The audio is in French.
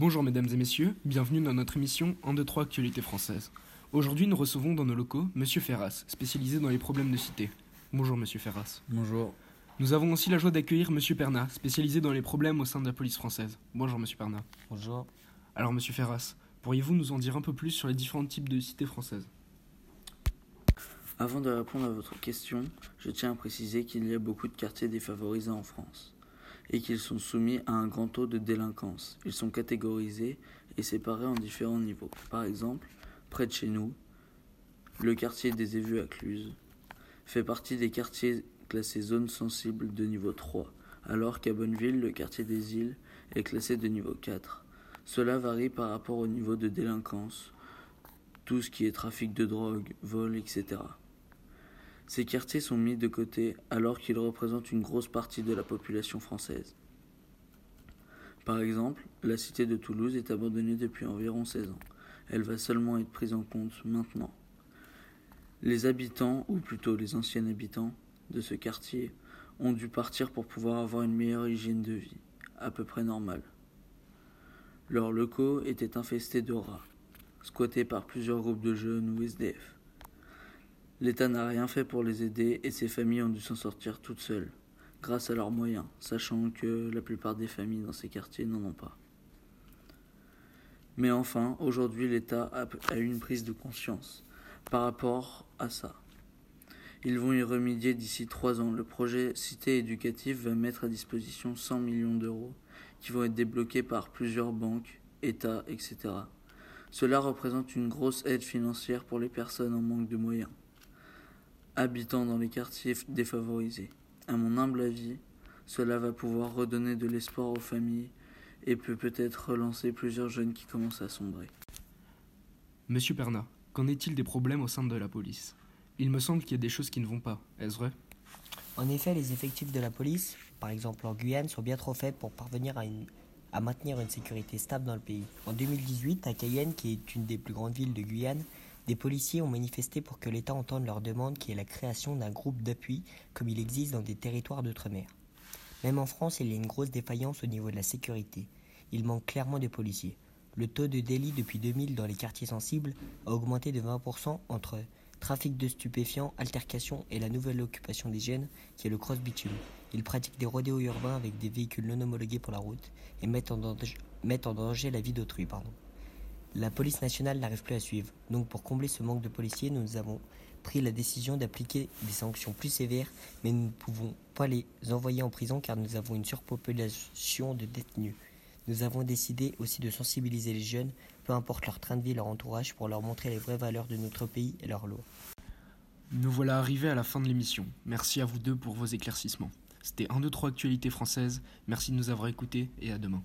Bonjour mesdames et messieurs, bienvenue dans notre émission 1, 2, 3 Actualité française. Aujourd'hui nous recevons dans nos locaux Monsieur Ferras, spécialisé dans les problèmes de cité. Bonjour Monsieur Ferras. Bonjour. Nous avons aussi la joie d'accueillir Monsieur Perna, spécialisé dans les problèmes au sein de la police française. Bonjour Monsieur Perna. Bonjour. Alors Monsieur Ferras, pourriez-vous nous en dire un peu plus sur les différents types de cités françaises? Avant de répondre à votre question, je tiens à préciser qu'il y a beaucoup de quartiers défavorisés en France et qu'ils sont soumis à un grand taux de délinquance. Ils sont catégorisés et séparés en différents niveaux. Par exemple, près de chez nous, le quartier des Évus à Cluse fait partie des quartiers classés zones sensibles de niveau 3, alors qu'à Bonneville, le quartier des îles est classé de niveau 4. Cela varie par rapport au niveau de délinquance, tout ce qui est trafic de drogue, vol, etc. Ces quartiers sont mis de côté alors qu'ils représentent une grosse partie de la population française. Par exemple, la cité de Toulouse est abandonnée depuis environ 16 ans. Elle va seulement être prise en compte maintenant. Les habitants, ou plutôt les anciens habitants de ce quartier, ont dû partir pour pouvoir avoir une meilleure hygiène de vie, à peu près normale. Leurs locaux étaient infestés de rats, squattés par plusieurs groupes de jeunes ou SDF. L'État n'a rien fait pour les aider et ces familles ont dû s'en sortir toutes seules, grâce à leurs moyens, sachant que la plupart des familles dans ces quartiers n'en ont pas. Mais enfin, aujourd'hui, l'État a, eu une prise de conscience par rapport à ça. Ils vont y remédier d'ici trois ans. Le projet Cité éducative va mettre à disposition 100 millions d'euros qui vont être débloqués par plusieurs banques, États, etc. Cela représente une grosse aide financière pour les personnes en manque de moyens habitant dans les quartiers défavorisés. À mon humble avis, cela va pouvoir redonner de l'espoir aux familles et peut peut-être relancer plusieurs jeunes qui commencent à sombrer. Monsieur Perna, qu'en est-il des problèmes au sein de la police? Il me semble qu'il y a des choses qui ne vont pas, est-ce vrai? En effet, les effectifs de la police, par exemple en Guyane, sont bien trop faibles pour parvenir à, à maintenir une sécurité stable dans le pays. En 2018, à Cayenne, qui est une des plus grandes villes de Guyane, des policiers ont manifesté pour que l'État entende leur demande qui est la création d'un groupe d'appui comme il existe dans des territoires d'outre-mer. Même en France, il y a une grosse défaillance au niveau de la sécurité. Il manque clairement de policiers. Le taux de délit depuis 2000 dans les quartiers sensibles a augmenté de 20% entre trafic de stupéfiants, altercation et la nouvelle occupation des jeunes qui est le cross-bitume. Ils pratiquent des rodéos urbains avec des véhicules non homologués pour la route et mettent en danger, la vie d'autrui. Pardon. La police nationale n'arrive plus à suivre. Donc pour combler ce manque de policiers, nous avons pris la décision d'appliquer des sanctions plus sévères, mais nous ne pouvons pas les envoyer en prison car nous avons une surpopulation de détenus. Nous avons décidé aussi de sensibiliser les jeunes, peu importe leur train de vie, leur entourage, pour leur montrer les vraies valeurs de notre pays et leurs lois. Nous voilà arrivés à la fin de l'émission. Merci à vous deux pour vos éclaircissements. C'était 1, 2, 3 Actualités françaises. Merci de nous avoir écoutés et à demain.